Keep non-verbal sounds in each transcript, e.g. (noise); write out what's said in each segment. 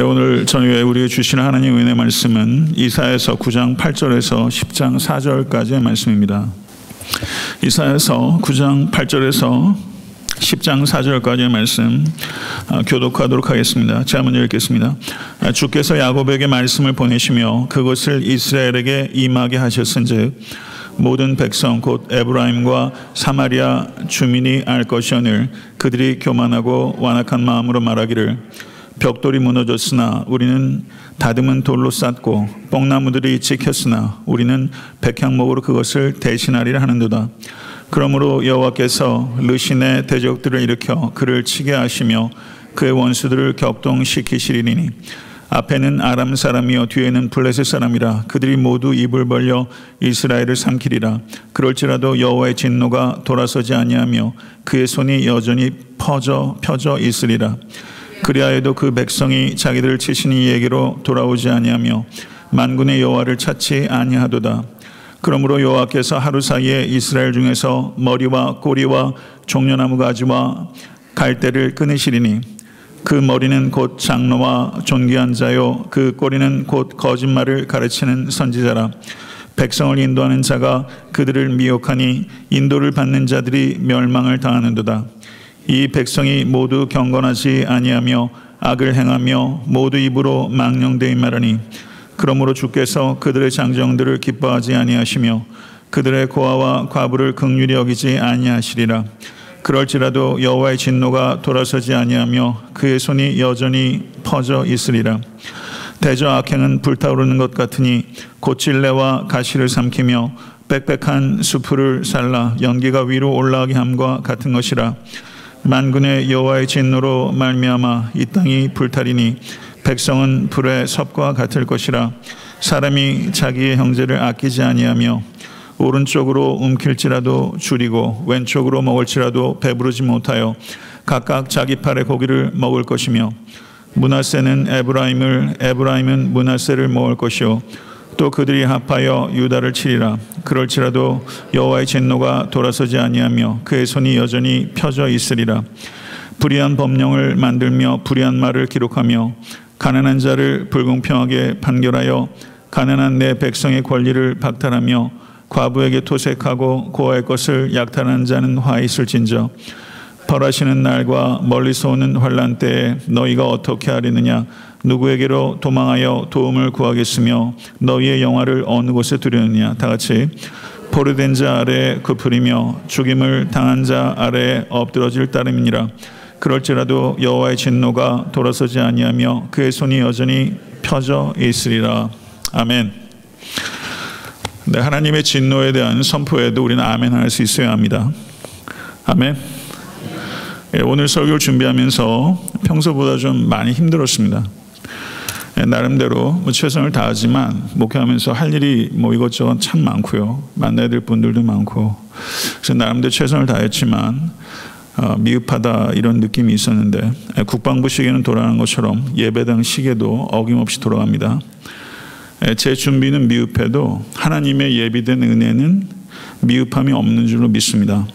네, 오늘 저녁에 우리에게 주시는 하나님 은혜 말씀은 이사에서 9장 8절에서 10장 4절까지의 말씀입니다. 이사에서 9장 8절에서 10장 4절까지의 말씀 아, 교독하도록 하겠습니다. 제가 먼저 읽겠습니다. 아, 주께서 야곱에게 말씀을 보내시며 그것을 이스라엘에게 임하게 하셨은즉 모든 백성 곧 에브라임과 사마리아 주민이 알 것이오늘 그들이 교만하고 완악한 마음으로 말하기를 벽돌이 무너졌으나 우리는 다듬은 돌로 쌓고 뽕나무들이 찍혔으나 우리는 백향목으로 그것을 대신하리라 하는도다. 그러므로 여호와께서 르신의 대적들을 일으켜 그를 치게 하시며 그의 원수들을 격동시키시리니 앞에는 아람 사람이요 뒤에는 블레셋 사람이라 그들이 모두 입을 벌려 이스라엘을 삼키리라 그럴지라도 여호와의 진노가 돌아서지 아니하며 그의 손이 여전히 퍼져 펴져 있으리라 그리하여도 그 백성이 자기들을 치신 이에게로 돌아오지 아니하며 만군의 여호와를 찾지 아니하도다. 그러므로 여호와께서 하루 사이에 이스라엘 중에서 머리와 꼬리와 종려나무 가지와 갈대를 끊으시리니 그 머리는 곧 장로와 존귀한 자요 그 꼬리는 곧 거짓말을 가르치는 선지자라. 백성을 인도하는 자가 그들을 미혹하니 인도를 받는 자들이 멸망을 당하는도다 이 백성이 모두 경건하지 아니하며 악을 행하며 모두 입으로 망령되이 말하니 그러므로 주께서 그들의 장정들을 기뻐하지 아니하시며 그들의 고아와 과부를 극률히 여기지 아니하시리라 그럴지라도 여호와의 진노가 돌아서지 아니하며 그의 손이 여전히 퍼져 있으리라. 대저 악행은 불타오르는 것 같으니 고찔레와 가시를 삼키며 빽빽한 수풀을 살라 연기가 위로 올라가게 함과 같은 것이라. 만군의 여호와의 진노로 말미암아 이 땅이 불타리니 백성은 불의 섭과 같을 것이라. 사람이 자기의 형제를 아끼지 아니하며 오른쪽으로 움킬지라도 줄이고 왼쪽으로 먹을지라도 배부르지 못하여 각각 자기 팔의 고기를 먹을 것이며 문하세는 에브라임을 에브라임은 문하세를 먹을 것이요 또 그들이 합하여 유다를 치리라. 그럴지라도 여호와의 진노가 돌아서지 아니하며 그의 손이 여전히 펴져 있으리라. 불의한 법령을 만들며 불의한 말을 기록하며 가난한 자를 불공평하게 판결하여 가난한 내 백성의 권리를 박탈하며 과부에게 토색하고 고아의 것을 약탈하는 자는 화 있을진저 벌하시는 날과 멀리서 오는 환란 때에 너희가 어떻게 하리느냐 누구에게로 도망하여 도움을 구하겠으며 너희의 영화를 어느 곳에 두려느냐 다 같이 포르된 자 아래 굽으리며 죽임을 당한 자 아래 엎드러질 따름이니라 그럴지라도 여호와의 진노가 돌아서지 아니하며 그의 손이 여전히 펴져 있으리라 아멘. 네, 하나님의 진노에 대한 선포에도 우리는 아멘 할 수 있어야 합니다. 아멘. 예, 오늘 설교를 준비하면서 평소보다 좀 많이 힘들었습니다. 예, 나름대로 뭐 최선을 다하지만 목회하면서 할 일이 뭐 이것저것 참 많고요. 만나야 될 분들도 많고. 그래서 나름대로 최선을 다했지만 어, 미흡하다 이런 느낌이 있었는데 예, 국방부 시계는 돌아가는 것처럼 예배당 시계도 어김없이 돌아갑니다. 제 준비는 미흡해도 하나님의 예비된 은혜는 미흡함이 없는 줄로 믿습니다.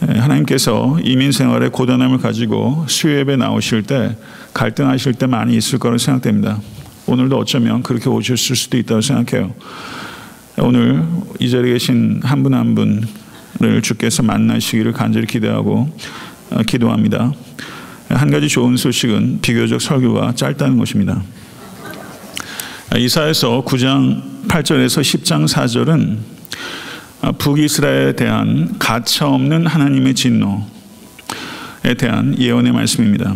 하나님께서 이민 생활에 고단함을 가지고 수요예배 나오실 때 갈등하실 때 많이 있을 거라고 생각됩니다. 오늘도 어쩌면 그렇게 오셨을 수도 있다고 생각해요. 오늘 이 자리에 계신 한 분 한 분을 주께서 만나시기를 간절히 기대하고 어, 기도합니다. 한 가지 좋은 소식은 비교적 설교가 짧다는 것입니다. 이사에서 9장 8절에서 10장 4절은 북이스라엘에 대한 가차 없는 하나님의 진노에 대한 예언의 말씀입니다.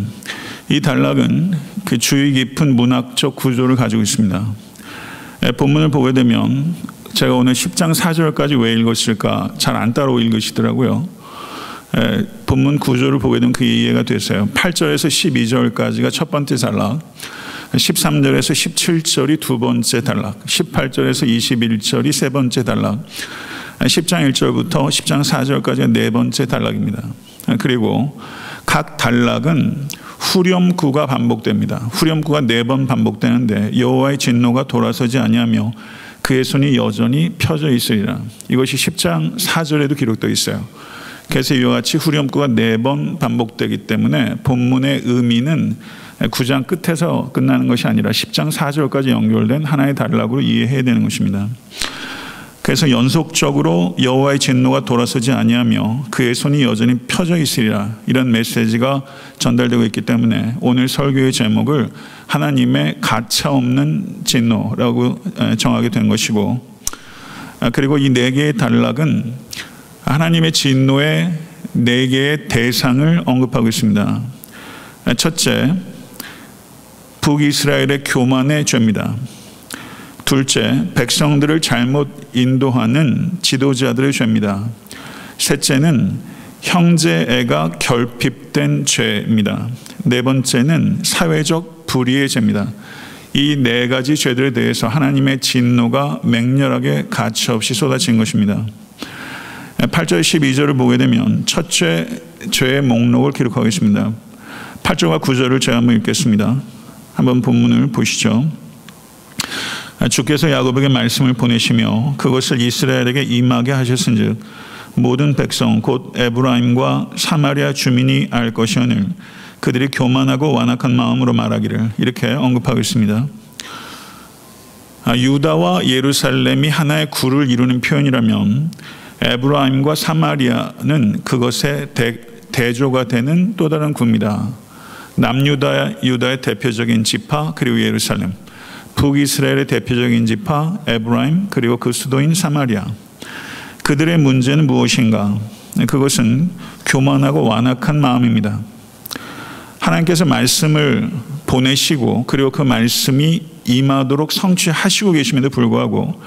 이 단락은 그 주의 깊은 문학적 구조를 가지고 있습니다. 본문을 보게 되면 제가 오늘 10장 4절까지 왜 읽었을까 잘 안 따로 읽으시더라고요. 본문 구조를 보게 되면 그 이해가 됐어요. 8절에서 12절까지가 첫 번째 단락, 13절에서 17절이 두 번째 단락, 18절에서 21절이 세 번째 단락, 10장 1절부터 10장 4절까지 네 번째 단락입니다. 그리고 각 단락은 후렴구가 반복됩니다. 후렴구가 네 번 반복되는데 여호와의 진노가 돌아서지 아니하며 그의 손이 여전히 펴져 있으리라. 이것이 10장 4절에도 기록되어 있어요. 그래서 이와 같이 후렴구가 네 번 반복되기 때문에 본문의 의미는 9장 끝에서 끝나는 것이 아니라 10장 4절까지 연결된 하나의 단락으로 이해해야 되는 것입니다. 그래서 연속적으로 여호와의 진노가 돌아서지 아니하며 그의 손이 여전히 펴져 있으리라 이런 메시지가 전달되고 있기 때문에 오늘 설교의 제목을 하나님의 가차 없는 진노라고 정하게 된 것이고 아, 그리고 이 네 개의 단락은 하나님의 진노의 네 개의 대상을 언급하고 있습니다. 아, 첫째, 북이스라엘의 교만의 죄입니다. 둘째, 백성들을 잘못 인도하는 지도자들의 죄입니다. 셋째는 형제애가 결핍된 죄입니다. 네 번째는 사회적 불의의 죄입니다. 이 네 가지 죄들에 대해서 하나님의 진노가 맹렬하게 가차없이 쏟아진 것입니다. 8절 12절을 보게 되면 첫째 죄의 목록을 기록하고 있습니다. 8절과 9절을 제가 한번 읽겠습니다. 한번 본문을 보시죠. 주께서 야곱에게 말씀을 보내시며 그것을 이스라엘에게 임하게 하셨은즉 모든 백성 곧 에브라임과 사마리아 주민이 알 것이오늘 그들이 교만하고 완악한 마음으로 말하기를 이렇게 언급하고 있습니다. 아, 유다와 예루살렘이 하나의 구를 이루는 표현이라면 에브라임과 사마리아는 그것의 대, 조가 되는 또 다른 구입니다. 남유다 유다의 대표적인 지파 그리고 예루살렘 북이스라엘의 대표적인 지파 에브라임 그리고 그 수도인 사마리아 그들의 문제는 무엇인가? 그것은 교만하고 완악한 마음입니다. 하나님께서 말씀을 보내시고 그리고 그 말씀이 임하도록 성취하시고 계심에도 불구하고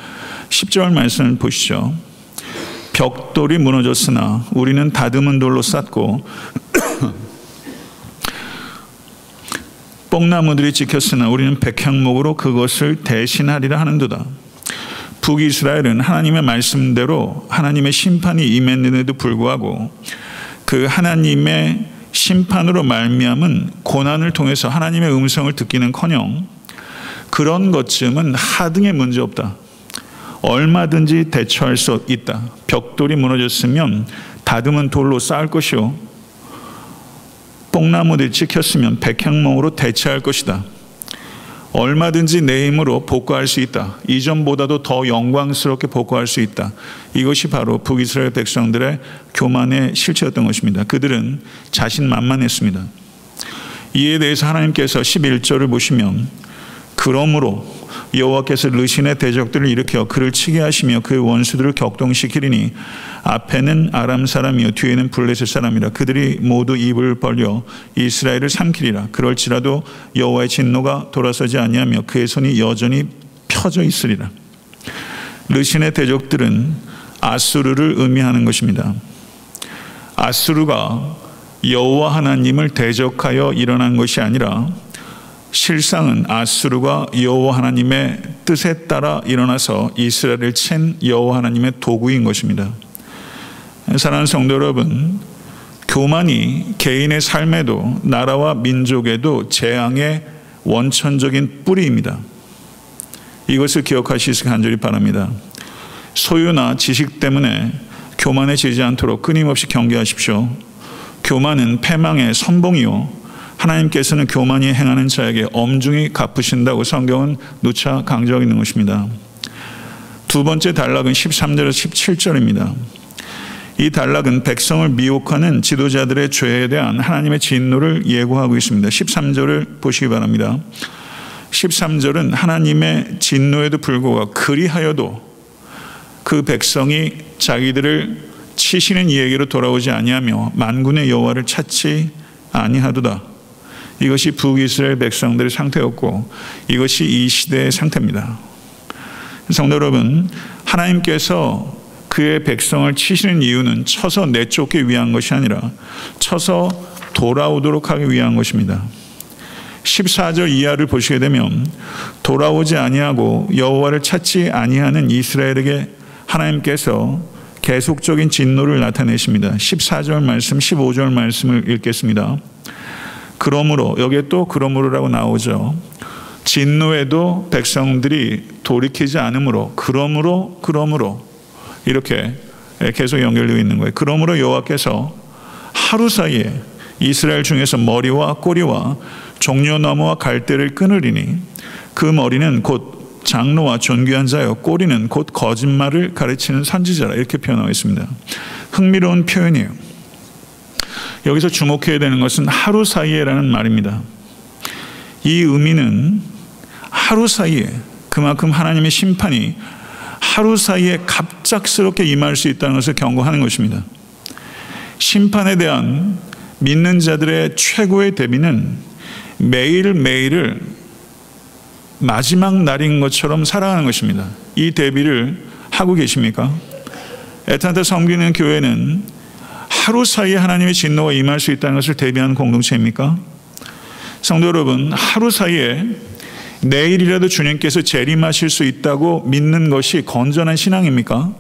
10절 말씀을 보시죠. 벽돌이 무너졌으나 우리는 다듬은 돌로 쌓고 뽕나무들이 지켰으나 우리는 백향목으로 그것을 대신하리라 하는도다. 북이스라엘은 하나님의 말씀대로 하나님의 심판이 임했는데도 불구하고 그 하나님의 심판으로 말미암은 고난을 통해서 하나님의 음성을 듣기는커녕 그런 것쯤은 하등의 문제 없다. 얼마든지 대처할 수 있다. 벽돌이 무너졌으면 다듬은 돌로 쌓을 것이요 뽕나무들이 찍혔으면 백향목으로 대체할 것이다. 얼마든지 내 힘으로 복구할 수 있다. 이전보다도 더 영광스럽게 복구할 수 있다. 이것이 바로 북이스라엘 백성들의 교만의 실체였던 것입니다. 그들은 자신만만했습니다. 이에 대해서 하나님께서 11절을 보시면 그러므로 여호와께서 르신의 대적들을 일으켜 그를 치게 하시며 그의 원수들을 격동시키리니 앞에는 아람 사람이요 뒤에는 블레셋 사람이라. 그들이 모두 입을 벌려 이스라엘을 삼키리라. 그럴지라도 여호와의 진노가 돌아서지 아니하며 그의 손이 여전히 펴져 있으리라. 르신의 대적들은 아수르를 의미하는 것입니다. 아수르가 여호와 하나님을 대적하여 일어난 것이 아니라 실상은 아수르가 여호와 하나님의 뜻에 따라 일어나서 이스라엘을 친 여호와 하나님의 도구인 것입니다. 사랑하는 성도 여러분, 교만이 개인의 삶에도 나라와 민족에도 재앙의 원천적인 뿌리입니다. 이것을 기억하시기 간절히 바랍니다. 소유나 지식 때문에 교만해지지 않도록 끊임없이 경계하십시오. 교만은 패망의 선봉이요 하나님께서는 교만이 행하는 자에게 엄중히 갚으신다고 성경은 누차 강조하고 있는 것입니다. 두 번째 단락은 13절에서 17절입니다. 이 단락은 백성을 미혹하는 지도자들의 죄에 대한 하나님의 진노를 예고하고 있습니다. 13절을 보시기 바랍니다. 13절은 하나님의 진노에도 불구하고 그리하여도 그 백성이 자기들을 치시는 이에게로 돌아오지 아니하며 만군의 여호와를 찾지 아니하도다. 이것이 북이스라엘 백성들의 상태였고 이것이 이 시대의 상태입니다. 성도 여러분, 하나님께서 그의 백성을 치시는 이유는 쳐서 내쫓기 위한 것이 아니라 쳐서 돌아오도록 하기 위한 것입니다. 14절 이하를 보시게 되면 돌아오지 아니하고 여호와를 찾지 아니하는 이스라엘에게 하나님께서 계속적인 진노를 나타내십니다. 14절 말씀, 15절 말씀을 읽겠습니다. 그러므로 여기에 또 그러므로라고 나오죠. 진노에도 백성들이 돌이키지 않으므로 그러므로 그러므로 이렇게 계속 연결되어 있는 거예요. 그러므로 여호와께서 하루 사이에 이스라엘 중에서 머리와 꼬리와 종려 너머와 갈대를 끊으리니 그 머리는 곧 장로와 존귀한 자요 꼬리는 곧 거짓말을 가르치는 선지자라 이렇게 표현하고 있습니다. 흥미로운 표현이에요. 여기서 주목해야 되는 것은 하루 사이에라는 말입니다. 이 의미는 하루 사이에 그만큼 하나님의 심판이 하루 사이에 갑작스럽게 임할 수 있다는 것을 경고하는 것입니다. 심판에 대한 믿는 자들의 최고의 대비는 매일매일을 마지막 날인 것처럼 살아가는 것입니다. 이 대비를 하고 계십니까? 에탄타 섬기는 교회는 하루 사이에 하나님의 진노가 임할 수 있다는 것을 대비하는 공동체입니까? 성도 여러분, 하루 사이에 내일이라도 주님께서 재림하실 수 있다고 믿는 것이 건전한 신앙입니까?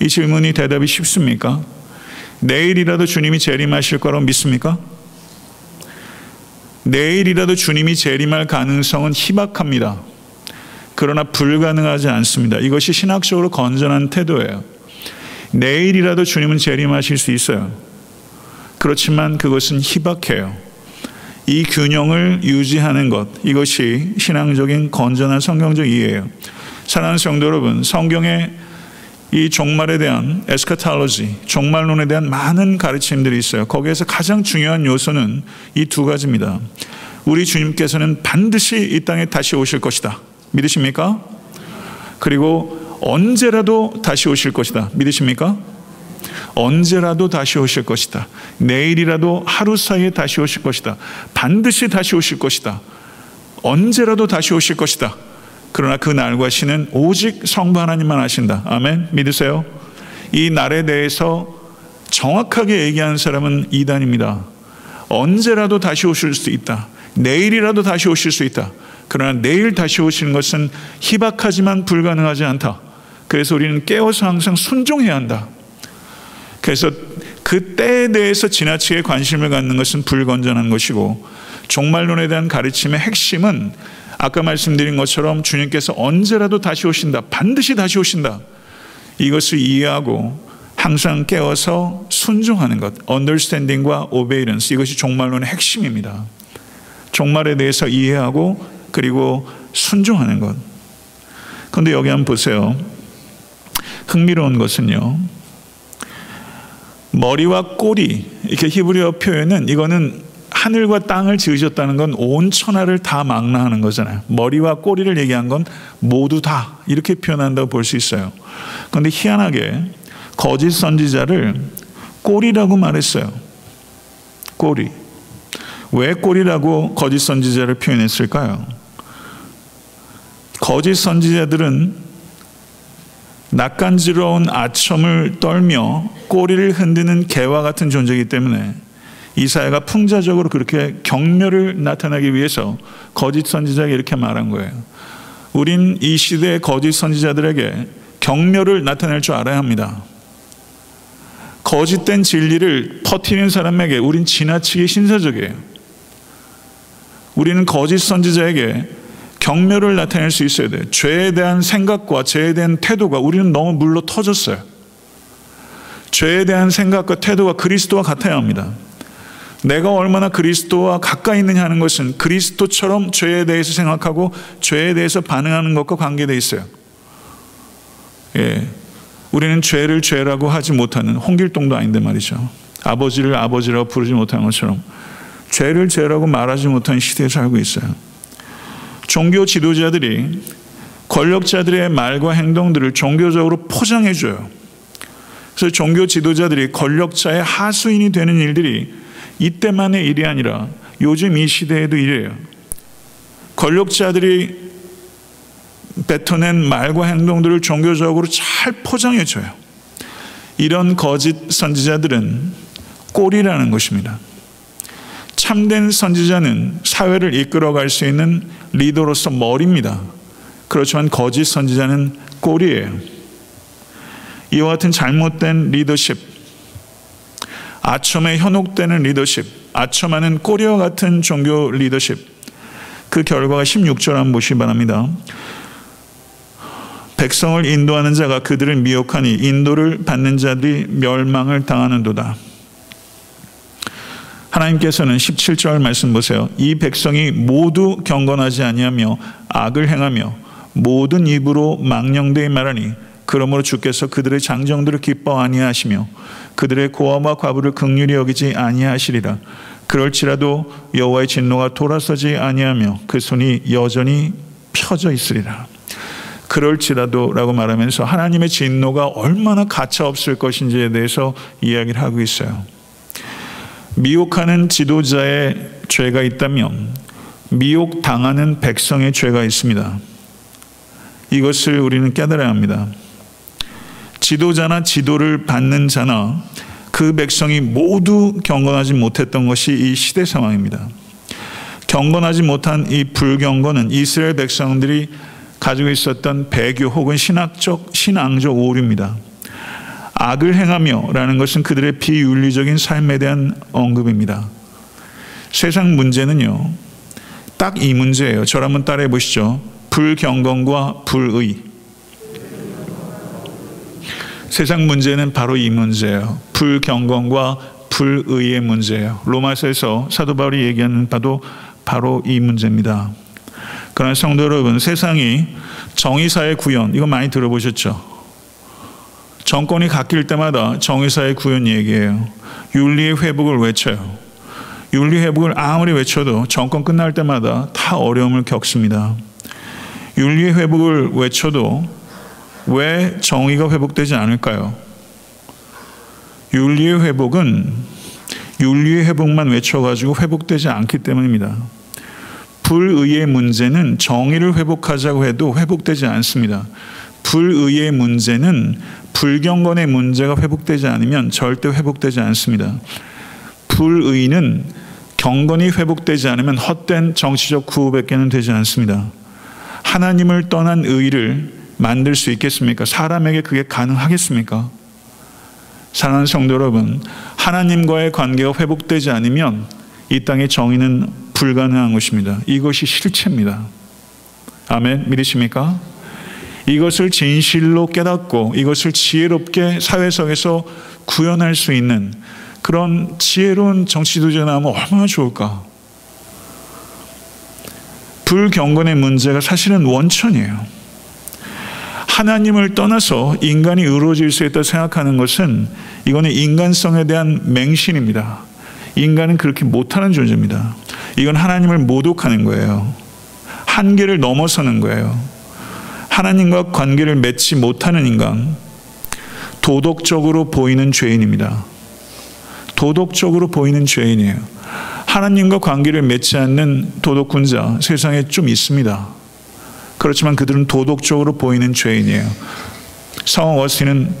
이 질문이 대답이 쉽습니까? 내일이라도 주님이 재림하실 거라고 믿습니까? 내일이라도 주님이 재림할 가능성은 희박합니다. 그러나 불가능하지 않습니다. 이것이 신학적으로 건전한 태도예요. 내일이라도 주님은 재림하실 수 있어요. 그렇지만 그것은 희박해요. 이 균형을 유지하는 것, 이것이 신앙적인 건전한 성경적 이해예요. 사랑하는 성도 여러분, 성경에 이 종말에 대한 에스카탈로지, 종말론에 대한 많은 가르침들이 있어요. 거기에서 가장 중요한 요소는 이 두 가지입니다. 우리 주님께서는 반드시 이 땅에 다시 오실 것이다. 믿으십니까? 그리고 언제라도 다시 오실 것이다. 믿으십니까? 언제라도 다시 오실 것이다. 내일이라도 하루 사이에 다시 오실 것이다. 반드시 다시 오실 것이다. 언제라도 다시 오실 것이다. 그러나 그 날과 시는 오직 성부 하나님만 아신다. 아멘. 믿으세요? 이 날에 대해서 정확하게 얘기하는 사람은 이단입니다. 언제라도 다시 오실 수 있다. 내일이라도 다시 오실 수 있다. 그러나 내일 다시 오시는 것은 희박하지만 불가능하지 않다. 그래서 우리는 깨워서 항상 순종해야 한다. 그래서 그 때에 대해서 지나치게 관심을 갖는 것은 불건전한 것이고 종말론에 대한 가르침의 핵심은 아까 말씀드린 것처럼 주님께서 언제라도 다시 오신다. 반드시 다시 오신다. 이것을 이해하고 항상 깨워서 순종하는 것. understanding과 obedience. 이것이 종말론의 핵심입니다. 종말에 대해서 이해하고 그리고 순종하는 것. 그런데 여기 한번 보세요. 흥미로운 것은요. 머리와 꼬리 이렇게 히브리어 표현은 이거는 하늘과 땅을 지으셨다는 건 온 천하를 다 망라하는 거잖아요. 머리와 꼬리를 얘기한 건 모두 다 이렇게 표현한다고 볼 수 있어요. 그런데 희한하게 거짓 선지자를 꼬리라고 말했어요. 꼬리. 왜 꼬리라고 거짓 선지자를 표현했을까요? 거짓 선지자들은 낯간지러운 아첨을 떨며 꼬리를 흔드는 개와 같은 존재이기 때문에 이사야가 풍자적으로 그렇게 경멸을 나타나기 위해서 거짓 선지자에게 이렇게 말한 거예요. 우린 이 시대의 거짓 선지자들에게 경멸을 나타낼 줄 알아야 합니다. 거짓된 진리를 퍼뜨리는 사람에게 우린 지나치게 신사적이에요. 우리는 거짓 선지자에게 경멸을 나타낼 수 있어야 돼요. 죄에 대한 생각과 죄에 대한 태도가 우리는 너무 물로 터졌어요. 죄에 대한 생각과 태도가 그리스도와 같아야 합니다. 내가 얼마나 그리스도와 가까이 있느냐 하는 것은 그리스도처럼 죄에 대해서 생각하고 죄에 대해서 반응하는 것과 관계되어 있어요. 예. 우리는 죄를 죄라고 하지 못하는 홍길동도 아닌데 말이죠. 아버지를 아버지라고 부르지 못하는 것처럼 죄를 죄라고 말하지 못하는 시대에 살고 있어요. 종교 지도자들이 권력자들의 말과 행동들을 종교적으로 포장해줘요. 그래서 종교 지도자들이 권력자의 하수인이 되는 일들이 이때만의 일이 아니라 요즘 이 시대에도 이래요. 권력자들이 뱉어낸 말과 행동들을 종교적으로 잘 포장해줘요. 이런 거짓 선지자들은 꼴이라는 것입니다. 참된 선지자는 사회를 이끌어갈 수 있는 리더로서 머리입니다. 그렇지만 거짓 선지자는 꼴이에요. 이와 같은 잘못된 리더십, 아첨에 현혹되는 리더십, 아첨하는 꼬리와 같은 종교 리더십. 그 결과가 16절 한번 보시 바랍니다. 백성을 인도하는 자가 그들을 미혹하니 인도를 받는 자들이 멸망을 당하는도다. 하나님께서는 17절 말씀 보세요. 이 백성이 모두 경건하지 아니하며 악을 행하며 모든 입으로 망령되이 말하니 그러므로 주께서 그들의 장정들을 기뻐 아니하시며 그들의 고아와 과부를 극률히 여기지 아니하시리라. 그럴지라도 여호와의 진노가 돌아서지 아니하며 그 손이 여전히 펴져 있으리라. 그럴지라도라고 말하면서 하나님의 진노가 얼마나 가차 없을 것인지에 대해서 이야기를 하고 있어요. 미혹하는 지도자의 죄가 있다면 미혹 당하는 백성의 죄가 있습니다. 이것을 우리는 깨달아야 합니다. 지도자나 지도를 받는 자나 그 백성이 모두 경건하지 못했던 것이 이 시대 상황입니다. 경건하지 못한 이 불경건은 이스라엘 백성들이 가지고 있었던 배교 혹은 신학적 신앙적 오류입니다. 악을 행하며라는 것은 그들의 비윤리적인 삶에 대한 언급입니다. 세상 문제는요, 딱 이 문제예요. 저를 한번 따라해 보시죠. 불경건과 불의. 세상 문제는 바로 이 문제예요. 불경건과 불의의 문제예요. 로마서에서 사도 바울이 얘기하는 바도 바로 이 문제입니다. 그러나 성도 여러분, 세상이 정의사의 구현, 이거 많이 들어보셨죠? 정권이 바뀔 때마다 정의사의 구현 얘기예요. 윤리의 회복을 외쳐요. 윤리 회복을 아무리 외쳐도 정권 끝날 때마다 다 어려움을 겪습니다. 윤리의 회복을 외쳐도 왜 정의가 회복되지 않을까요? 윤리의 회복은 윤리의 회복만 외쳐가지고 회복되지 않기 때문입니다. 불의의 문제는 정의를 회복하자고 해도 회복되지 않습니다. 불의의 문제는 불경건의 문제가 회복되지 않으면 절대 회복되지 않습니다. 불의는 경건이 회복되지 않으면 헛된 정치적 구호밖에는 되지 않습니다. 하나님을 떠난 의를 만들 수 있겠습니까? 사람에게 그게 가능하겠습니까? 사랑하는 성도 여러분, 하나님과의 관계가 회복되지 않으면 이 땅의 정의는 불가능한 것입니다. 이것이 실체입니다. 아멘. 믿으십니까? 이것을 진실로 깨닫고 이것을 지혜롭게 사회성에서 구현할 수 있는 그런 지혜로운 정치도자 나오면 얼마나 좋을까? 불경건의 문제가 사실은 원천이에요. 하나님을 떠나서 인간이 이루어질 수 있다 생각하는 것은 이거는 인간성에 대한 맹신입니다. 인간은 그렇게 못하는 존재입니다. 이건 하나님을 모독하는 거예요. 한계를 넘어서는 거예요. 하나님과 관계를 맺지 못하는 인간, 도덕적으로 보이는 죄인입니다. 도덕적으로 보이는 죄인이에요. 하나님과 관계를 맺지 않는 도덕군자 세상에 좀 있습니다. 그렇지만 그들은 도덕적으로 보이는 죄인이에요. 성어 워스는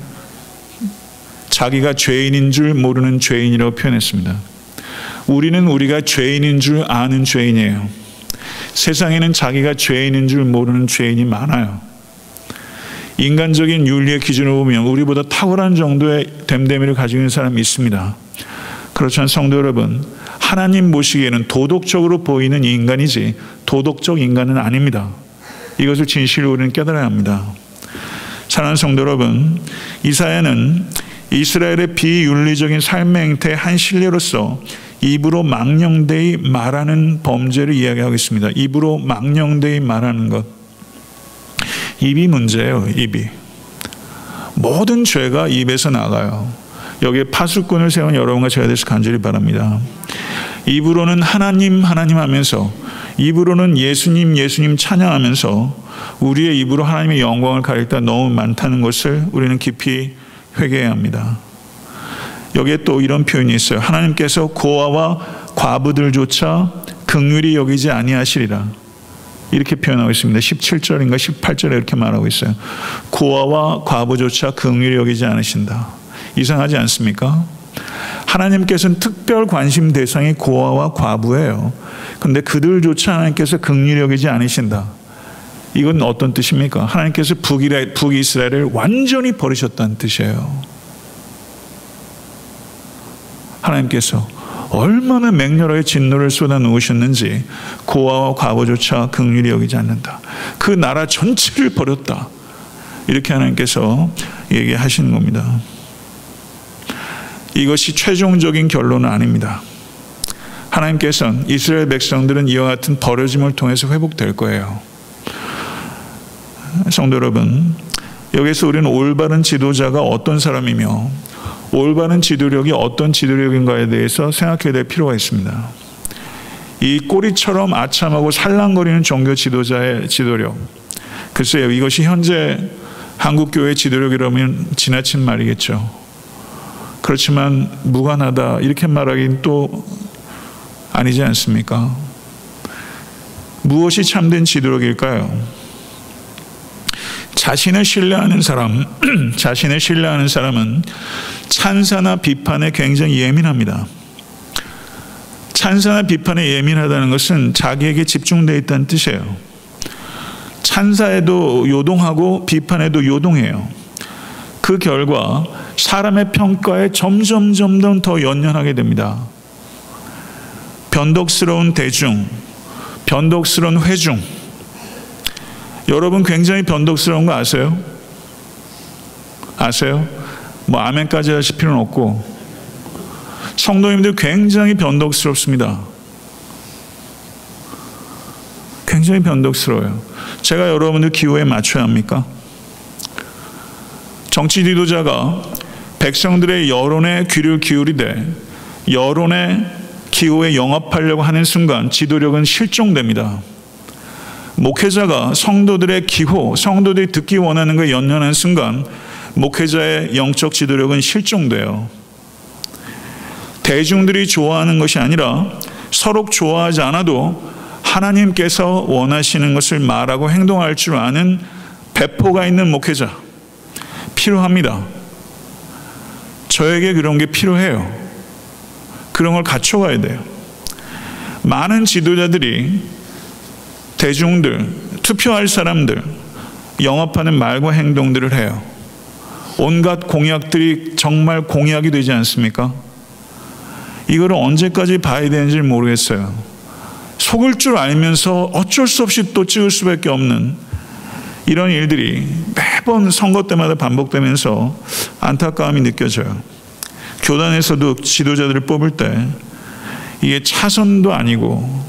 자기가 죄인인 줄 모르는 죄인이라고 표현했습니다. 우리는 우리가 죄인인 줄 아는 죄인이에요. 세상에는 자기가 죄인인 줄 모르는 죄인이 많아요. 인간적인 윤리의 기준으로 보면 우리보다 탁월한 정도의 됨됨이를 가지고 있는 사람이 있습니다. 그렇지만 성도 여러분, 하나님 보시기에는 도덕적으로 보이는 인간이지 도덕적 인간은 아닙니다. 이것을 진실로 우리는 깨달아야 합니다. 사랑하는 성도 여러분, 이사야는 이스라엘의 비윤리적인 삶의 행태의 한 실례로서 입으로 망령되이 말하는 범죄를 이야기하고 있습니다. 입으로 망령되이 말하는 것. 입이 문제예요, 입이. 모든 죄가 입에서 나가요. 여기에 파수꾼을 세운 여러분과 제가 되서 간절히 바랍니다. 입으로는 하나님, 하나님 하면서 입으로는 예수님, 예수님 찬양하면서 우리의 입으로 하나님의 영광을 가릴 때 너무 많다는 것을 우리는 깊이 회개해야 합니다. 여기에 또 이런 표현이 있어요. 하나님께서 고아와 과부들조차 극률이 여기지 아니하시리라. 이렇게 표현하고 있습니다. 17절인가 18절에 이렇게 말하고 있어요. 고아와 과부조차 극률이 여기지 않으신다. 이상하지 않습니까? 하나님께서는 특별 관심 대상이 고아와 과부예요. 근데 그들조차 하나님께서 극률이 여기지 않으신다. 이건 어떤 뜻입니까? 하나님께서 북이스라엘을 완전히 버리셨다는 뜻이에요. 하나님께서 얼마나 맹렬하게 진노를 쏟아놓으셨는지 고아와 과부조차 극률이 여기지 않는다. 그 나라 전체를 버렸다. 이렇게 하나님께서 얘기하시는 겁니다. 이것이 최종적인 결론은 아닙니다. 하나님께서는 이스라엘 백성들은 이와 같은 버려짐을 통해서 회복될 거예요. 성도 여러분, 여기서 우리는 올바른 지도자가 어떤 사람이며 올바른 지도력이 어떤 지도력인가에 대해서 생각해야 될 필요가 있습니다. 이 꼬리처럼 아참하고 살랑거리는 종교 지도자의 지도력. 글쎄요, 이것이 현재 한국교회 지도력이라면 지나친 말이겠죠. 그렇지만 무관하다 이렇게 말하긴 또 아니지 않습니까? 무엇이 참된 지도력일까요? 자신을 신뢰하는 사람, (clears throat) 자신을 신뢰하는 사람은 찬사나 비판에 굉장히 예민합니다. 찬사나 비판에 예민하다는 것은 자기에게 집중되어 있다는 뜻이에요. 찬사에도 요동하고 비판에도 요동해요. 그 결과 사람의 평가에 점점 점점 더 연연하게 됩니다. 변덕스러운 대중, 변덕스러운 회중, 여러분 굉장히 변덕스러운 거 아세요? 아세요? 뭐 아멘까지 하실 필요는 없고 성도님들 굉장히 변덕스럽습니다. 굉장히 변덕스러워요. 제가 여러분들 기호에 맞춰야 합니까? 정치 지도자가 백성들의 여론에 귀를 기울이되 여론의 기호에 영합하려고 하는 순간 지도력은 실종됩니다. 목회자가 성도들의 기호, 성도들이 듣기 원하는 걸 연연한 순간 목회자의 영적 지도력은 실종돼요. 대중들이 좋아하는 것이 아니라 서로 좋아하지 않아도 하나님께서 원하시는 것을 말하고 행동할 줄 아는 배포가 있는 목회자 필요합니다. 저에게 그런 게 필요해요. 그런 걸 갖춰가야 돼요. 많은 지도자들이 대중들, 투표할 사람들, 영업하는 말과 행동들을 해요. 온갖 공약들이 정말 공약이 되지 않습니까? 이거를 언제까지 봐야 되는지 모르겠어요. 속을 줄 알면서 어쩔 수 없이 또 찍을 수밖에 없는 이런 일들이 매번 선거 때마다 반복되면서 안타까움이 느껴져요. 교단에서도 지도자들을 뽑을 때 이게 차선도 아니고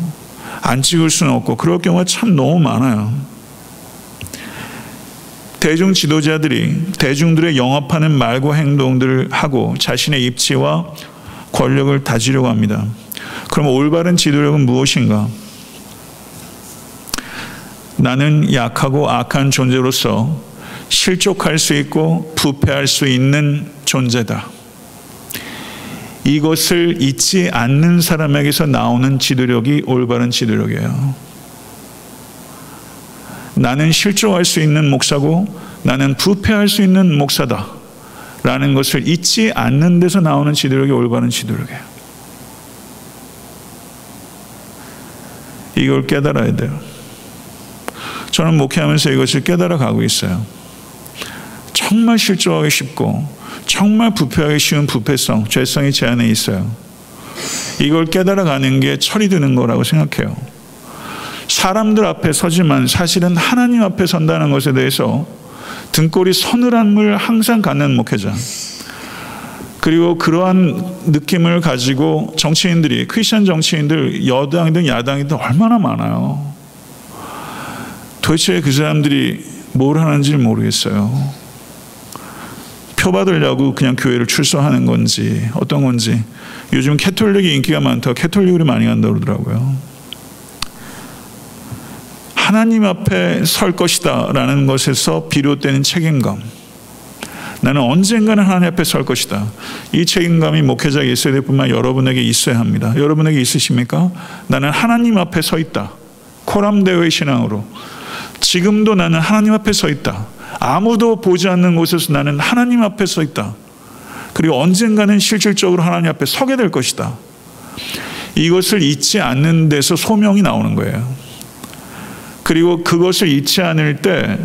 안 찍을 수는 없고 그럴 경우가 참 너무 많아요. 대중 지도자들이 대중들의 영업하는 말과 행동들을 하고 자신의 입지와 권력을 다지려고 합니다. 그럼 올바른 지도력은 무엇인가? 나는 약하고 악한 존재로서 실족할 수 있고 부패할 수 있는 존재다. 이것을 잊지 않는 사람에게서 나오는 지도력이 올바른 지도력이에요. 나는 실종할 수 있는 목사고 나는 부패할 수 있는 목사다. 라는 것을 잊지 않는 데서 나오는 지도력이 올바른 지도력이에요. 이걸 깨달아야 돼요. 저는 목회하면서 이것을 깨달아 가고 있어요. 정말 실종하기 쉽고 정말 부패하기 쉬운 부패성, 죄성이 제 안에 있어요. 이걸 깨달아 가는 게 철이 드는 거라고 생각해요. 사람들 앞에 서지만 사실은 하나님 앞에 선다는 것에 대해서 등골이 서늘함을 항상 갖는 목회자. 그리고 그러한 느낌을 가지고 정치인들이, 크리스천 정치인들, 여당이든 야당이든 얼마나 많아요. 도대체 그 사람들이 뭘 하는지 모르겠어요. 표 받으려고 그냥 교회를 출소하는 건지 어떤 건지 요즘 캐톨릭이 인기가 많다 캐톨릭으로 많이 간다 그러더라고요. 하나님 앞에 설 것이다 라는 것에서 비롯되는 책임감 나는 언젠가는 하나님 앞에 설 것이다. 이 책임감이 목회자에게 있어야 될 뿐만 여러분에게 있어야 합니다. 여러분에게 있으십니까? 나는 하나님 앞에 서 있다. 코람대의 신앙으로. 지금도 나는 하나님 앞에 서 있다. 아무도 보지 않는 곳에서 나는 하나님 앞에 서 있다. 그리고 언젠가는 실질적으로 하나님 앞에 서게 될 것이다. 이것을 잊지 않는 데서 소명이 나오는 거예요. 그리고 그것을 잊지 않을 때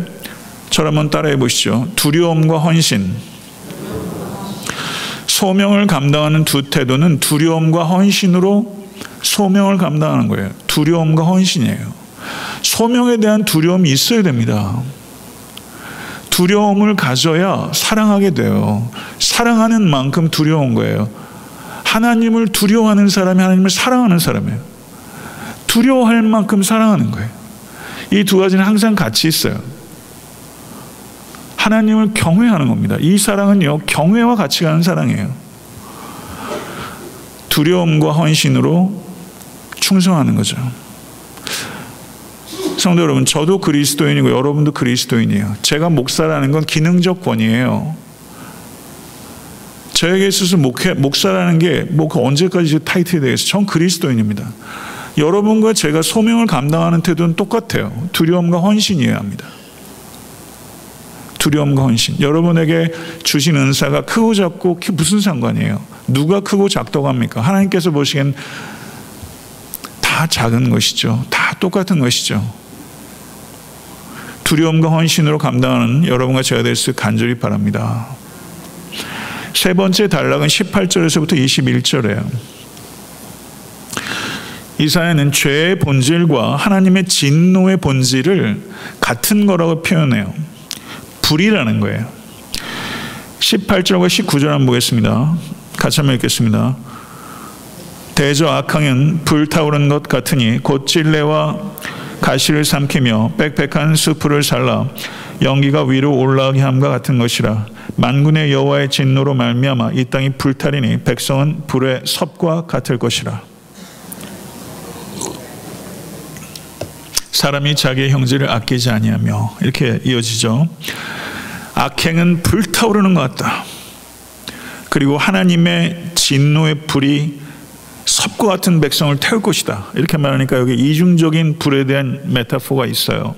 저를 한번 따라해 보시죠. 두려움과 헌신. 소명을 감당하는 두 태도는 두려움과 헌신으로 소명을 감당하는 거예요. 두려움과 헌신이에요. 소명에 대한 두려움이 있어야 됩니다. 두려움을 가져야 사랑하게 돼요. 사랑하는 만큼 두려운 거예요. 하나님을 두려워하는 사람이 하나님을 사랑하는 사람이에요. 두려워할 만큼 사랑하는 거예요. 이 두 가지는 항상 같이 있어요. 하나님을 경외하는 겁니다. 이 사랑은요, 경외와 같이 가는 사랑이에요. 두려움과 헌신으로 충성하는 거죠. 성도 여러분, 저도 그리스도인이고 여러분도 그리스도인이에요. 제가 목사라는 건 기능적 권위예요. 저에게 있어서 목회, 목사라는 게뭐 그 언제까지 타이틀이 되겠어요? 전 그리스도인입니다. 여러분과 제가 소명을 감당하는 태도는 똑같아요. 두려움과 헌신이어야 합니다. 두려움과 헌신. 여러분에게 주신 은사가 크고 작고 무슨 상관이에요? 누가 크고 작다고 합니까? 하나님께서 보시기엔 다 작은 것이죠. 다 똑같은 것이죠. 두려움과 헌신으로 감당하는 여러분과 제가 될 수 간절히 바랍니다. 세 번째 단락은 18절에서부터 21절이에요. 이사야는 죄의 본질과 하나님의 진노의 본질을 같은 거라고 표현해요. 불이라는 거예요. 18절과 19절 한번 보겠습니다. 같이 한번 읽겠습니다. 대저 악항은 불타오른 것 같으니 곧 찔레와 가시를 삼키며 빽빽한 수풀을 살라 연기가 위로 올라가게 함과 같은 것이라 만군의 여호와의 진노로 말미암아 이 땅이 불타리니 백성은 불의 섭과 같을 것이라 사람이 자기의 형제를 아끼지 아니하며 이렇게 이어지죠. 악행은 불타오르는 것 같다. 그리고 하나님의 진노의 불이 섭과 같은 백성을 태울 것이다. 이렇게 말하니까 여기 이중적인 불에 대한 메타포가 있어요.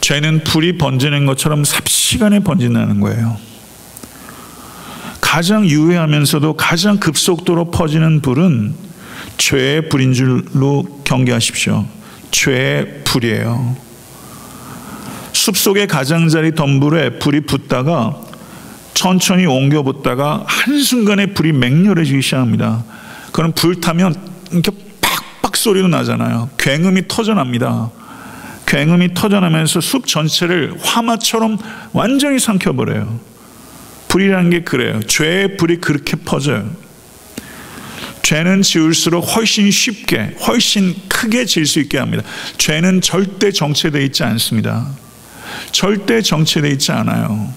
죄는 불이 번지는 것처럼 삽시간에 번진다는 거예요. 가장 유해하면서도 가장 급속도로 퍼지는 불은 죄의 불인 줄로 경계하십시오. 죄의 불이에요. 숲속의 가장자리 덤불에 불이 붙다가 천천히 옮겨 붙다가 한순간에 불이 맹렬해지기 시작합니다. 그럼 불 타면 이렇게 팍팍 소리도 나잖아요. 굉음이 터져납니다. 굉음이 터져나면서 숲 전체를 화마처럼 완전히 삼켜버려요. 불이라는 게 그래요. 죄의 불이 그렇게 퍼져요. 죄는 지울수록 훨씬 쉽게, 훨씬 크게 질 수 있게 합니다. 죄는 절대 정체되어 있지 않습니다. 절대 정체되어 있지 않아요.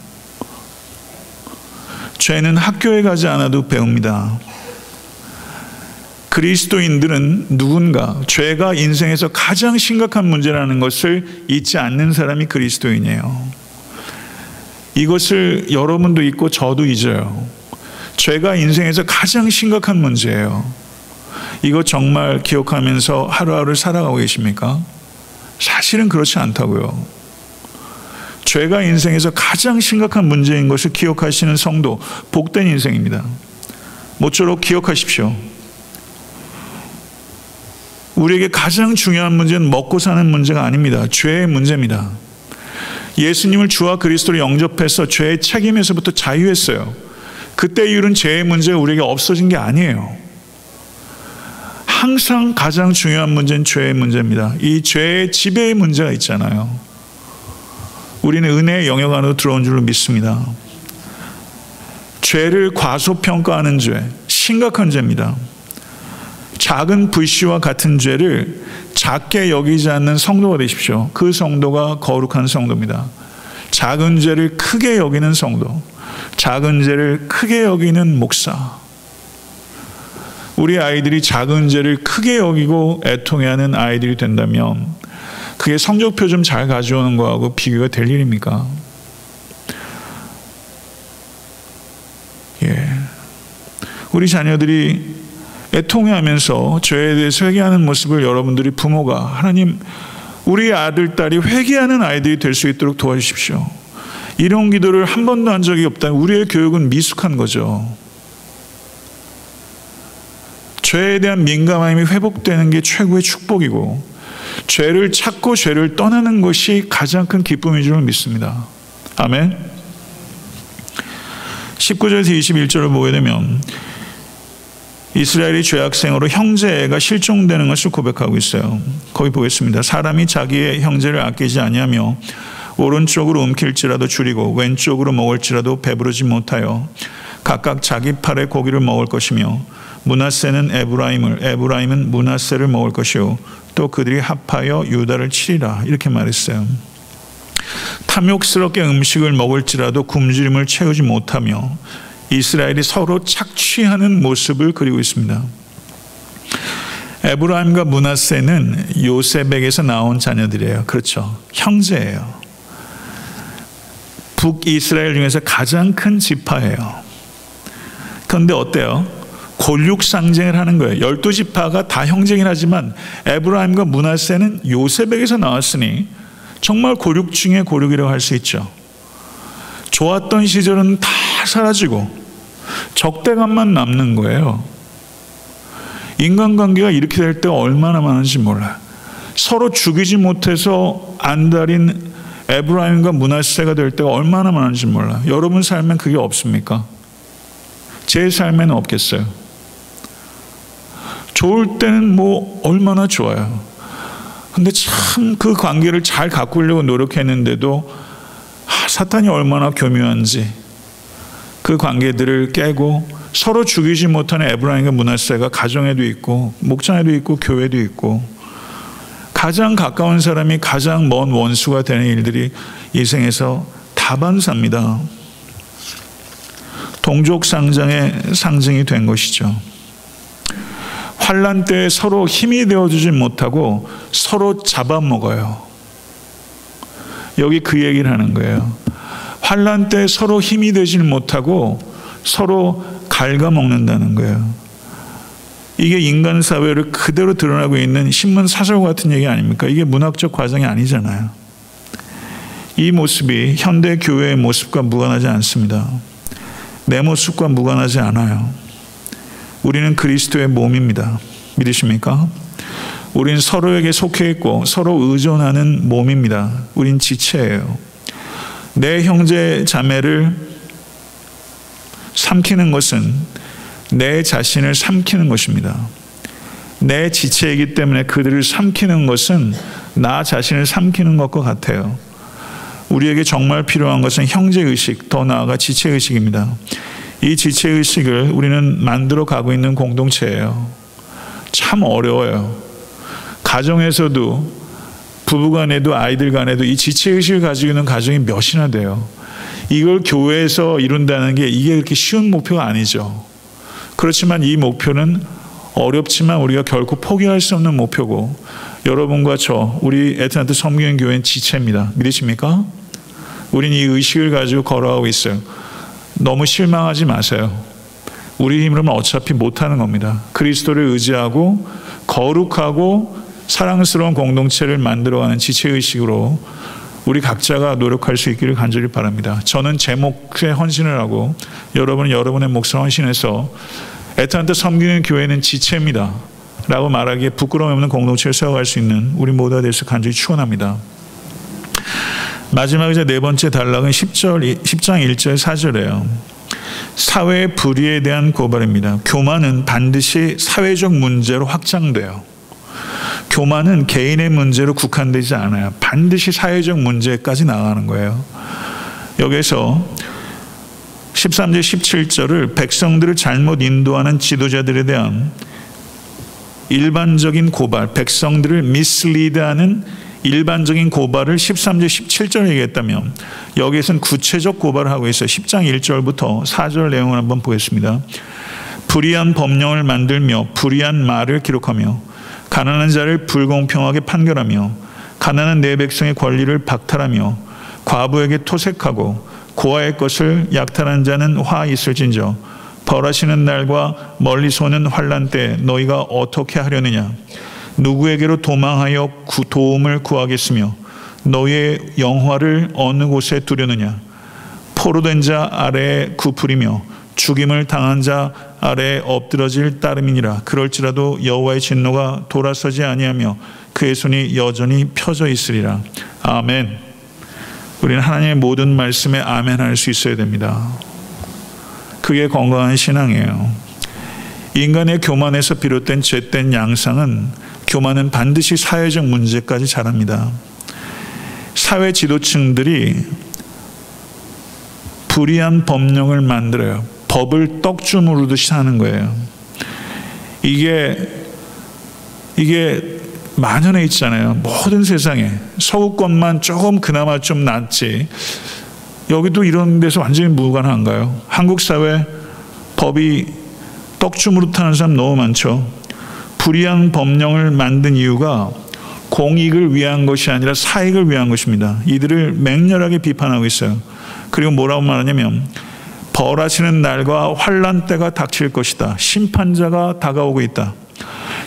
죄는 학교에 가지 않아도 배웁니다. 그리스도인들은 누군가 죄가 인생에서 가장 심각한 문제라는 것을 잊지 않는 사람이 그리스도인이에요. 이것을 여러분도 잊고 저도 잊어요. 죄가 인생에서 가장 심각한 문제예요. 이거 정말 기억하면서 하루하루 살아가고 계십니까? 사실은 그렇지 않다고요. 죄가 인생에서 가장 심각한 문제인 것을 기억하시는 성도, 복된 인생입니다. 모쪼록 기억하십시오. 우리에게 가장 중요한 문제는 먹고 사는 문제가 아닙니다. 죄의 문제입니다. 예수님을 주와 그리스도를 영접해서 죄의 책임에서부터 자유했어요. 그때 이후는 죄의 문제가 우리에게 없어진 게 아니에요. 항상 가장 중요한 문제는 죄의 문제입니다. 이 죄의 지배의 문제가 있잖아요. 우리는 은혜의 영역 안으로 들어온 줄로 믿습니다. 죄를 과소평가하는 죄, 심각한 죄입니다. 작은 불씨와 같은 죄를 작게 여기지 않는 성도가 되십시오. 그 성도가 거룩한 성도입니다. 작은 죄를 크게 여기는 성도. 작은 죄를 크게 여기는 목사. 우리 아이들이 작은 죄를 크게 여기고 애통해하는 아이들이 된다면 그게 성적표 좀 잘 가져오는 거하고 비교가 될 일입니까? 예. 우리 자녀들이 애통해하면서 죄에 대해서 회개하는 모습을 여러분들이 부모가 하나님 우리 아들 딸이 회개하는 아이들이 될 수 있도록 도와주십시오. 이런 기도를 한 번도 한 적이 없다. 우리의 교육은 미숙한 거죠. 죄에 대한 민감함이 회복되는 게 최고의 축복이고, 죄를 찾고 죄를 떠나는 것이 가장 큰 기쁨인 줄 믿습니다. 아멘. 19절에서 21절을 보게 되면, 이스라엘이 죄악생으로 형제가 실종되는 것을 고백하고 있어요. 거기 보겠습니다. 사람이 자기의 형제를 아끼지 아니하며 오른쪽으로 움킬지라도 줄이고 왼쪽으로 먹을지라도 배부르지 못하여 각각 자기 팔의 고기를 먹을 것이며 문하세는 에브라임을 에브라임은 문하세를 먹을 것이요 또 그들이 합하여 유다를 치리라 이렇게 말했어요. 탐욕스럽게 음식을 먹을지라도 굶주림을 채우지 못하며 이스라엘이 서로 착취하는 모습을 그리고 있습니다. 에브라임과 문하세는 요셉에게서 나온 자녀들이에요. 그렇죠. 형제예요. 북이스라엘 중에서 가장 큰 지파예요. 그런데 어때요? 골육 상쟁을 하는 거예요. 열두 지파가 다 형제긴 하지만 에브라임과 문하세는 요셉에게서 나왔으니 정말 고륙 중에 고륙이라고 할 수 있죠. 좋았던 시절은 다 사라지고 적대감만 남는 거예요. 인간관계가 이렇게 될 때 얼마나 많은지 몰라요. 서로 죽이지 못해서 안달인 에브라임과 문하세가 될 때가 얼마나 많은지 몰라요. 여러분 삶엔 그게 없습니까? 제 삶에는 없겠어요. 좋을 때는 뭐 얼마나 좋아요. 근데 참 그 관계를 잘 가꾸려고 노력했는데도 아, 사탄이 얼마나 교묘한지 그 관계들을 깨고 서로 죽이지 못하는 에브라임과 문하세가 가정에도 있고 목장에도 있고 교회도 있고 가장 가까운 사람이 가장 먼 원수가 되는 일들이 이 생에서 다반사입니다. 동족 상장의 상징이 된 것이죠. 환란 때 서로 힘이 되어주지 못하고 서로 잡아먹어요. 여기 그 얘기를 하는 거예요. 환란 때 서로 힘이 되지 못하고 서로 갉아먹는다는 거예요. 이게 인간 사회를 그대로 드러나고 있는 신문 사설 같은 얘기 아닙니까? 이게 문학적 과정이 아니잖아요. 이 모습이 현대 교회의 모습과 무관하지 않습니다. 내 모습과 무관하지 않아요. 우리는 그리스도의 몸입니다. 믿으십니까? 우린 서로에게 속해 있고 서로 의존하는 몸입니다. 우린 지체예요. 내 형제 자매를 삼키는 것은 내 자신을 삼키는 것입니다. 내 지체이기 때문에 그들을 삼키는 것은 나 자신을 삼키는 것과 같아요. 우리에게 정말 필요한 것은 형제의식, 더 나아가 지체의식입니다. 이 지체의식을 우리는 만들어 가고 있는 공동체예요. 참 어려워요. 가정에서도 부부 간에도 아이들 간에도 이 지체의식을 가지고 있는 가정이 몇이나 돼요. 이걸 교회에서 이룬다는 게 이게 그렇게 쉬운 목표가 아니죠. 그렇지만 이 목표는 어렵지만 우리가 결코 포기할 수 없는 목표고 여러분과 저 우리 에트나트 섬기는 교회는 지체입니다. 믿으십니까? 우린 이 의식을 가지고 걸어가고 있어요. 너무 실망하지 마세요. 우리 힘으로는 어차피 못하는 겁니다. 그리스도를 의지하고 거룩하고 사랑스러운 공동체를 만들어가는 지체의식으로 우리 각자가 노력할 수 있기를 간절히 바랍니다. 저는 제 몫에 헌신을 하고 여러분은 여러분의 몫을 헌신해서 애타한테 섬기는 교회는 지체입니다. 라고 말하기에 부끄러움 없는 공동체를 세워갈 수 있는 우리 모두가 될 수 간절히 축원합니다. 마지막 이제 네 번째 단락은 10절, 10장 1절 4절이에요. 사회의 불의에 대한 고발입니다. 교만은 반드시 사회적 문제로 확장돼요. 교만은 개인의 문제로 국한되지 않아요. 반드시 사회적 문제까지 나가는 거예요. 여기서 13절 17절을 백성들을 잘못 인도하는 지도자들에 대한 일반적인 고발, 백성들을 미슬리드하는 일반적인 고발을 13절 17절 얘기했다면 여기에서는 구체적 고발을 하고 있어요. 10장 1절부터 4절 내용을 한번 보겠습니다. 불의한 법령을 만들며 불의한 말을 기록하며 가난한 자를 불공평하게 판결하며 가난한 내 백성의 권리를 박탈하며 과부에게 토색하고 고아의 것을 약탈한 자는 화 있을진저 벌하시는 날과 멀리서 오는 환란 때 너희가 어떻게 하려느냐? 누구에게로 도망하여 도움을 구하겠으며 너희의 영화를 어느 곳에 두려느냐? 포로된 자 아래에 굽으리며 죽임을 당한 자 아래에 엎드러질 따름이니라. 그럴지라도 여호와의 진노가 돌아서지 아니하며 그의 손이 여전히 펴져 있으리라. 아멘. 우리는 하나님의 모든 말씀에 아멘 할 수 있어야 됩니다. 그게 건강한 신앙이에요. 인간의 교만에서 비롯된 죄된 양상은 교만은 반드시 사회적 문제까지 자랍니다. 사회 지도층들이 불의한 법령을 만들어요. 법을 떡주무르듯이 하는 거예요. 이게 이게 만연해 있잖아요. 모든 세상에 서구권만 조금 그나마 좀 낫지. 여기도 이런 데서 완전히 무관한가요? 한국 사회 법이 떡주무릇하는 사람 너무 많죠. 불이한 법령을 만든 이유가 공익을 위한 것이 아니라 사익을 위한 것입니다. 이들을 맹렬하게 비판하고 있어요. 그리고 뭐라고 말하냐면 벌하시는 날과 환란 때가 닥칠 것이다. 심판자가 다가오고 있다.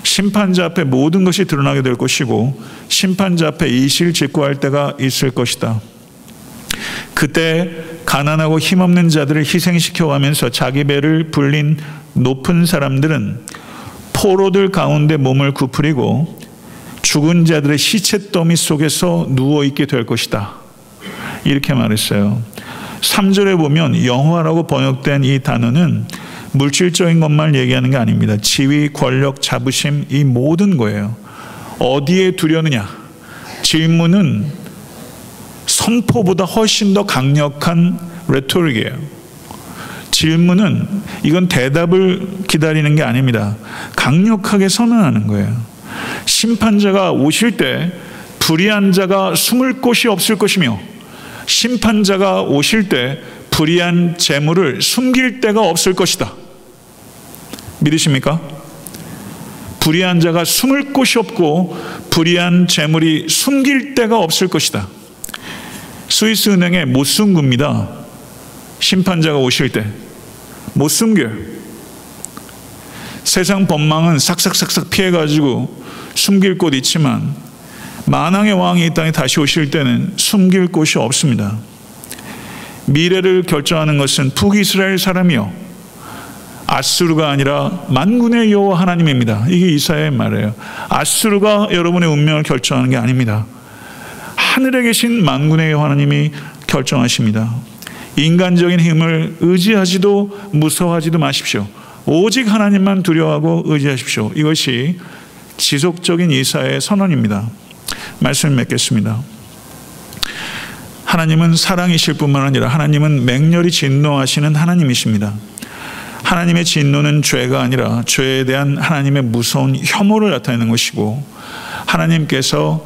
심판자 앞에 모든 것이 드러나게 될 것이고 심판자 앞에 이실 직구할 때가 있을 것이다. 그때 가난하고 힘없는 자들을 희생시켜 가면서 자기 배를 불린 높은 사람들은 포로들 가운데 몸을 구부리고 죽은 자들의 시체 더미 속에서 누워 있게 될 것이다. 이렇게 말했어요. 3절에 보면 영화라고 번역된 이 단어는 물질적인 것만 얘기하는 게 아닙니다. 지위, 권력, 자부심 이 모든 거예요. 어디에 두려느냐? 질문은 선포보다 훨씬 더 강력한 레토릭이에요. 질문은 이건 대답을 기다리는 게 아닙니다. 강력하게 선언하는 거예요. 심판자가 오실 때 불의한 자가 숨을 곳이 없을 것이며 심판자가 오실 때 불의한 재물을 숨길 데가 없을 것이다. 믿으십니까? 불의한 자가 숨을 곳이 없고 불의한 재물이 숨길 데가 없을 것이다. 스위스 은행의 못 숨깁니다. 심판자가 오실 때. 못 숨겨요. 세상 법망은 삭삭삭삭 피해가지고 숨길 곳 있지만 만왕의 왕이 이 땅에 다시 오실 때는 숨길 곳이 없습니다. 미래를 결정하는 것은 북이스라엘 사람이요. 아수르가 아니라 만군의 여호와 하나님입니다. 이게 이사야의 말이에요. 아수르가 여러분의 운명을 결정하는 게 아닙니다. 하늘에 계신 만군의 여호와 하나님이 결정하십니다. 인간적인 힘을 의지하지도 무서워하지도 마십시오. 오직 하나님만 두려워하고 의지하십시오. 이것이 지속적인 이사의 선언입니다. 말씀을 맺겠습니다. 하나님은 사랑이실 뿐만 아니라 하나님은 맹렬히 진노하시는 하나님이십니다. 하나님의 진노는 죄가 아니라 죄에 대한 하나님의 무서운 혐오를 나타내는 것이고 하나님께서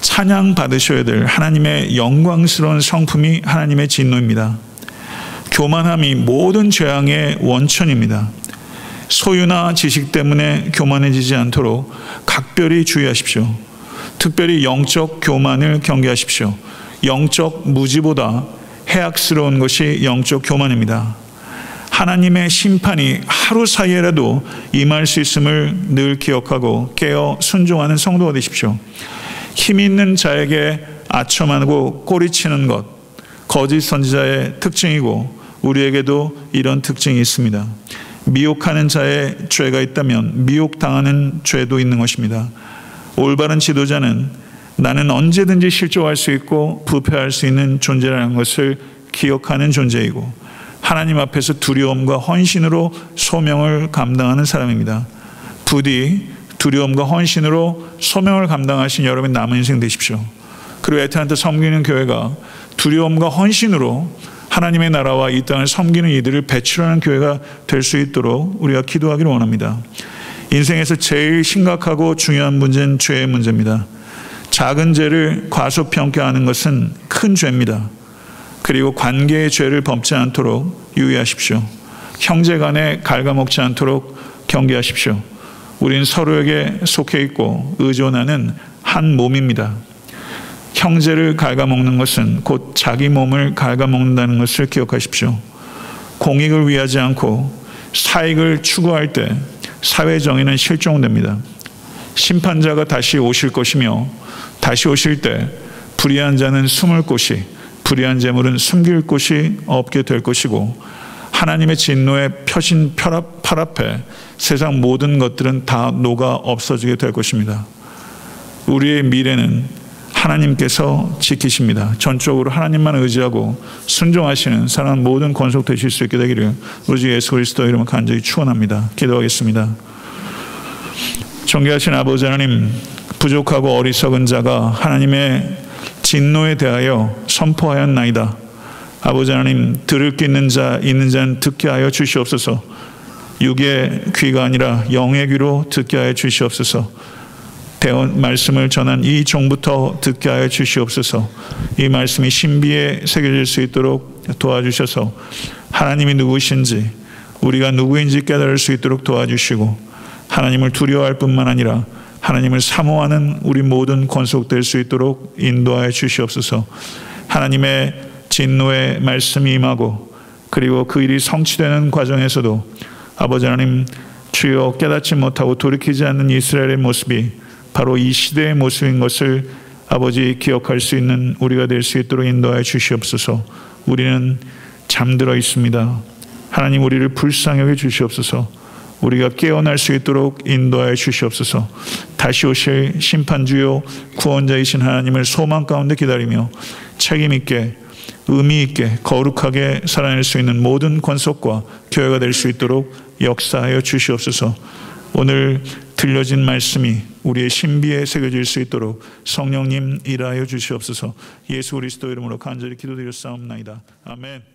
찬양 받으셔야 될 하나님의 영광스러운 성품이 하나님의 진노입니다. 교만함이 모든 죄악의 원천입니다. 소유나 지식 때문에 교만해지지 않도록 각별히 주의하십시오. 특별히 영적 교만을 경계하십시오. 영적 무지보다 해악스러운 것이 영적 교만입니다. 하나님의 심판이 하루 사이에라도 임할 수 있음을 늘 기억하고 깨어 순종하는 성도가 되십시오. 힘 있는 자에게 아첨하고 꼬리치는 것, 거짓 선지자의 특징이고 우리에게도 이런 특징이 있습니다. 미혹하는 자의 죄가 있다면 미혹당하는 죄도 있는 것입니다. 올바른 지도자는 나는 언제든지 실족할 수 있고 부패할 수 있는 존재라는 것을 기억하는 존재이고 하나님 앞에서 두려움과 헌신으로 소명을 감당하는 사람입니다. 부디 두려움과 헌신으로 소명을 감당하신 여러분 남은 인생 되십시오. 그리고 에트한테 섬기는 교회가 두려움과 헌신으로 하나님의 나라와 이 땅을 섬기는 이들을 배출하는 교회가 될 수 있도록 우리가 기도하기를 원합니다. 인생에서 제일 심각하고 중요한 문제는 죄의 문제입니다. 작은 죄를 과소평가하는 것은 큰 죄입니다. 그리고 관계의 죄를 범지 않도록 유의하십시오. 형제 간에 갉아먹지 않도록 경계하십시오. 우린 서로에게 속해 있고 의존하는 한 몸입니다. 형제를 갉아먹는 것은 곧 자기 몸을 갉아먹는다는 것을 기억하십시오. 공익을 위하지 않고 사익을 추구할 때 사회 정의는 실종됩니다. 심판자가 다시 오실 것이며 다시 오실 때 불의한 자는 숨을 곳이 불의한 재물은 숨길 곳이 없게 될 것이고 하나님의 진노에 펴신 팔 앞에 세상 모든 것들은 다 녹아 없어지게 될 것입니다. 우리의 미래는 하나님께서 지키십니다. 전적으로 하나님만 의지하고 순종하시는 사랑 모든 권속 되실 수 있게 되기를 우리 예수 그리스도 이름으로 간절히 축원합니다. 기도하겠습니다. 존귀하신 아버지 하나님 부족하고 어리석은 자가 하나님의 진노에 대하여 선포하였나이다. 아버지 하나님 들을 게 있는 자 있는 자는 듣게 하여 주시옵소서. 육의 귀가 아니라 영의 귀로 듣게 하여 주시옵소서. 대원 말씀을 전한 이 종부터 듣게 하여 주시옵소서. 이 말씀이 신비에 새겨질 수 있도록 도와주셔서 하나님이 누구신지 우리가 누구인지 깨달을 수 있도록 도와주시고 하나님을 두려워할 뿐만 아니라 하나님을 사모하는 우리 모든 권속될 수 있도록 인도하여 주시옵소서. 하나님의 진노의 말씀이 임하고 그리고 그 일이 성취되는 과정에서도 아버지 하나님 주여 깨닫지 못하고 돌이키지 않는 이스라엘의 모습이 바로 이 시대의 모습인 것을 아버지 기억할 수 있는 우리가 될 수 있도록 인도하여 주시옵소서. 우리는 잠들어 있습니다. 하나님 우리를 불쌍히 여겨 주시옵소서. 우리가 깨어날 수 있도록 인도하여 주시옵소서. 다시 오실 심판주요 구원자이신 하나님을 소망 가운데 기다리며 책임 있게 의미 있게 거룩하게 살아낼 수 있는 모든 권속과 교회가 될 수 있도록 역사하여 주시옵소서. 오늘 들려진 말씀이 우리의 신비에 새겨질 수 있도록 성령님 일하여 주시옵소서. 예수 그리스도 이름으로 간절히 기도드렸사옵나이다. 아멘.